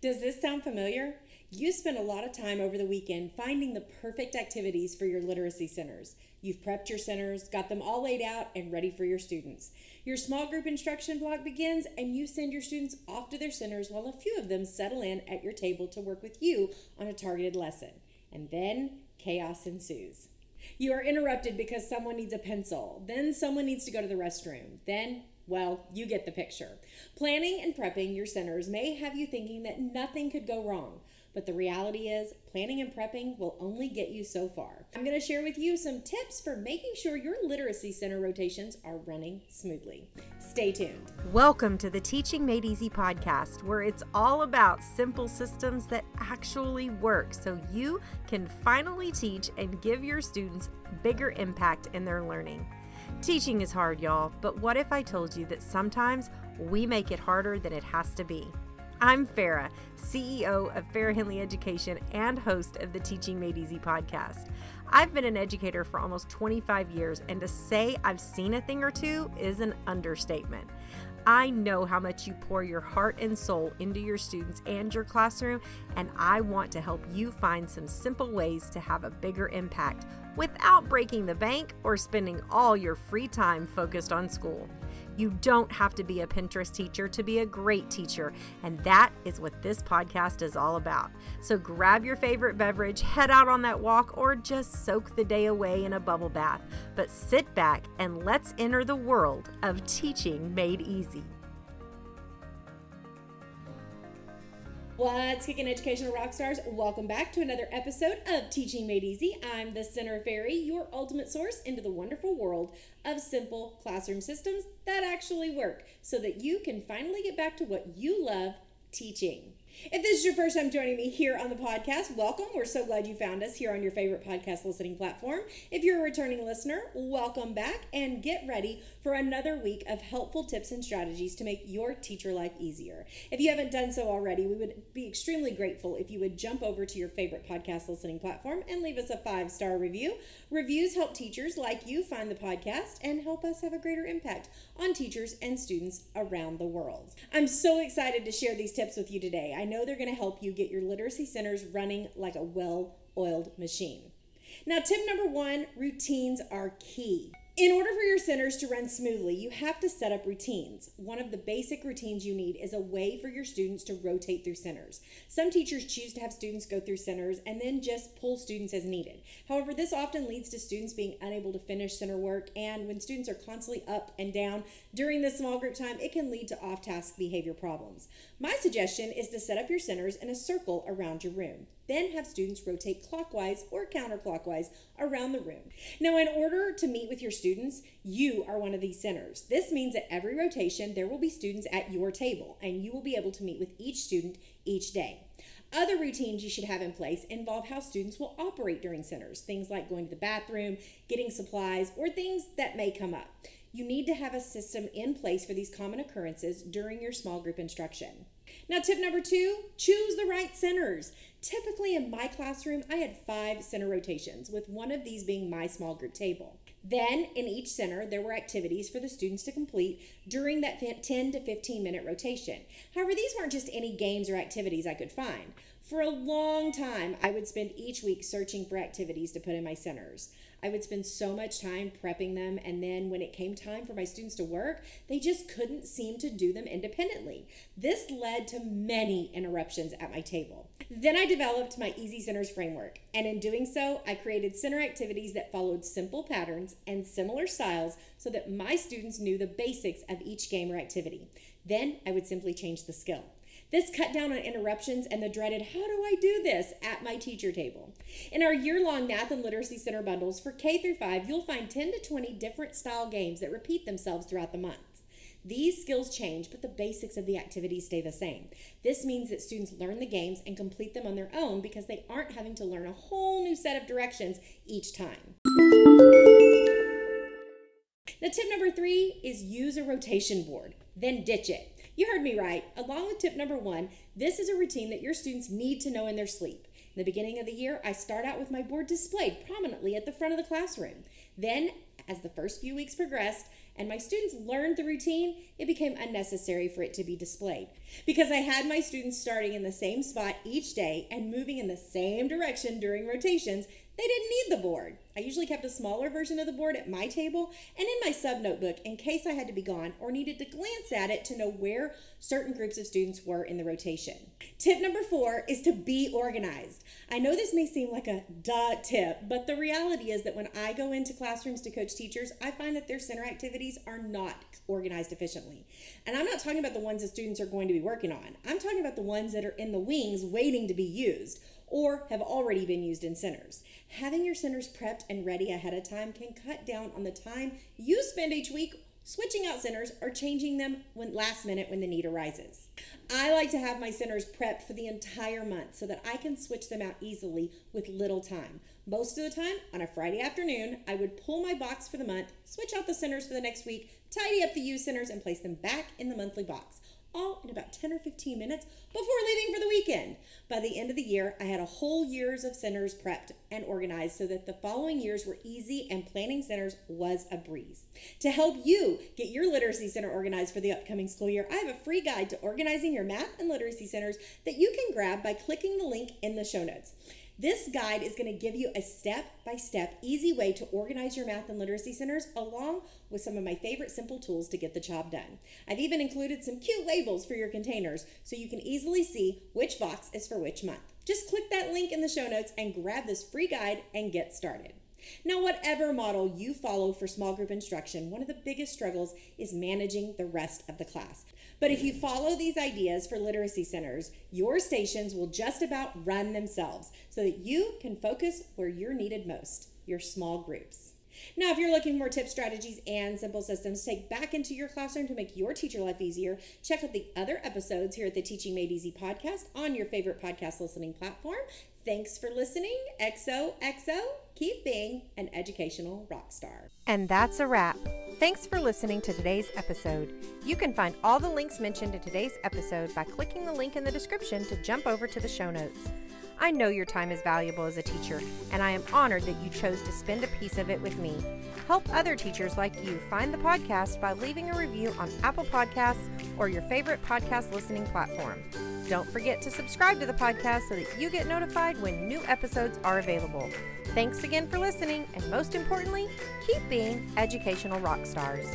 Does this sound familiar? You spent a lot of time over the weekend finding the perfect activities for your literacy centers. You've prepped your centers, got them all laid out and ready for your students. Your small group instruction block begins, and you send your students off to their centers while a few of them settle in at your table to work with you on a targeted lesson. And then chaos ensues. You are interrupted because someone needs a pencil. Then someone needs to go to the restroom. Then, well, you get the picture. Planning and prepping your centers may have you thinking that nothing could go wrong. But the reality is, planning and prepping will only get you so far. I'm going to share with you some tips for making sure your literacy center rotations are running smoothly. Stay tuned. Welcome to the Teaching Made Easy podcast, where it's all about simple systems that actually work so you can finally teach and give your students bigger impact in their learning. Teaching is hard, y'all, but what if I told you that sometimes we make it harder than it has to be? I'm Farrah, CEO of Farrah Henley Education and host of the Teaching Made Easy podcast. I've been an educator for almost 25 years, and to say I've seen a thing or two is an understatement. I know how much you pour your heart and soul into your students and your classroom, and I want to help you find some simple ways to have a bigger impact without breaking the bank or spending all your free time focused on school. You don't have to be a Pinterest teacher to be a great teacher, and that is what this podcast is all about. So grab your favorite beverage, head out on that walk, or just soak the day away in a bubble bath. But sit back and let's enter the world of teaching made easy. What's kicking educational rock stars? Welcome back to another episode of Teaching Made Easy. I'm the Center Fairy, your ultimate source into the wonderful world of simple classroom systems that actually work so that you can finally get back to what you love teaching. If this is your first time joining me here on the podcast, welcome. We're so glad you found us here on your favorite podcast listening platform. If you're a returning listener, welcome back and get ready for another week of helpful tips and strategies to make your teacher life easier. If you haven't done so already, we would be extremely grateful if you would jump over to your favorite podcast listening platform and leave us a five star review. Reviews help teachers like you find the podcast and help us have a greater impact on teachers and students around the world. I'm so excited to share these tips with you today. I know they're going to help you get your literacy centers running like a well oiled machine. Now, tip number one routines are key. In order for your centers to run smoothly, you have to set up routines. One of the basic routines you need is a way for your students to rotate through centers. Some teachers choose to have students go through centers and then just pull students as needed. However, this often leads to students being unable to finish center work, and when students are constantly up and down during the small group time, it can lead to off task behavior problems. My suggestion is to set up your centers in a circle around your room. Then have students rotate clockwise or counterclockwise around the room. Now, in order to meet with your students, you are one of these centers. This means that every rotation, there will be students at your table, and you will be able to meet with each student each day. Other routines you should have in place involve how students will operate during centers, things like going to the bathroom, getting supplies, or things that may come up. You need to have a system in place for these common occurrences during your small group instruction. Now, tip number two choose the right centers. Typically, in my classroom, I had five center rotations, with one of these being my small group table. Then, in each center, there were activities for the students to complete during that 10 to 15 minute rotation. However, these weren't just any games or activities I could find. For a long time, I would spend each week searching for activities to put in my centers. I would spend so much time prepping them, and then when it came time for my students to work, they just couldn't seem to do them independently. This led to many interruptions at my table. Then I developed my Easy Centers framework, and in doing so, I created center activities that followed simple patterns and similar styles so that my students knew the basics of each game or activity. Then I would simply change the skill. This cut down on interruptions and the dreaded, how do I do this at my teacher table? In our year long Math and Literacy Center bundles for K through 5, you'll find 10 to 20 different style games that repeat themselves throughout the month. These skills change, but the basics of the activities stay the same. This means that students learn the games and complete them on their own because they aren't having to learn a whole new set of directions each time. Now, tip number three is use a rotation board, then ditch it. You heard me right. Along with tip number one, this is a routine that your students need to know in their sleep. In the beginning of the year, I start out with my board displayed prominently at the front of the classroom. Then, as the first few weeks progressed and my students learned the routine, it became unnecessary for it to be displayed. Because I had my students starting in the same spot each day and moving in the same direction during rotations, they didn't need the board. I usually kept a smaller version of the board at my table and in my sub notebook in case I had to be gone or needed to glance at it to know where certain groups of students were in the rotation. Tip number four is to be organized. I know this may seem like a duh tip, but the reality is that when I go into classrooms to coach teachers, I find that their center activities are not organized efficiently. And I'm not talking about the ones that students are going to be working on. I'm talking about the ones that are in the wings waiting to be used or have already been used in centers. Having your centers prepped and ready ahead of time can cut down on the time you spend each week switching out centers or changing them when last minute when the need arises. I like to have my centers prepped for the entire month so that I can switch them out easily with little time. Most of the time, on a Friday afternoon, I would pull my box for the month, switch out the centers for the next week, tidy up the used centers, and place them back in the monthly box all in about 10 or 15 minutes before leaving for the weekend. By the end of the year, I had a whole year's of centers prepped and organized so that the following years were easy and planning centers was a breeze. To help you get your literacy center organized for the upcoming school year, I have a free guide to organizing your math and literacy centers that you can grab by clicking the link in the show notes. This guide is going to give you a step by step, easy way to organize your math and literacy centers, along with some of my favorite simple tools to get the job done. I've even included some cute labels for your containers so you can easily see which box is for which month. Just click that link in the show notes and grab this free guide and get started. Now, whatever model you follow for small group instruction, one of the biggest struggles is managing the rest of the class. But if you follow these ideas for literacy centers, your stations will just about run themselves so that you can focus where you're needed most your small groups. Now, if you're looking for more tips, strategies, and simple systems to take back into your classroom to make your teacher life easier, check out the other episodes here at the Teaching Made Easy podcast on your favorite podcast listening platform. Thanks for listening. XOXO, keep being an educational rock star. And that's a wrap. Thanks for listening to today's episode. You can find all the links mentioned in today's episode by clicking the link in the description to jump over to the show notes. I know your time is valuable as a teacher, and I am honored that you chose to spend a piece of it with me. Help other teachers like you find the podcast by leaving a review on Apple Podcasts or your favorite podcast listening platform. Don't forget to subscribe to the podcast so that you get notified when new episodes are available. Thanks again for listening, and most importantly, keep being educational rock stars.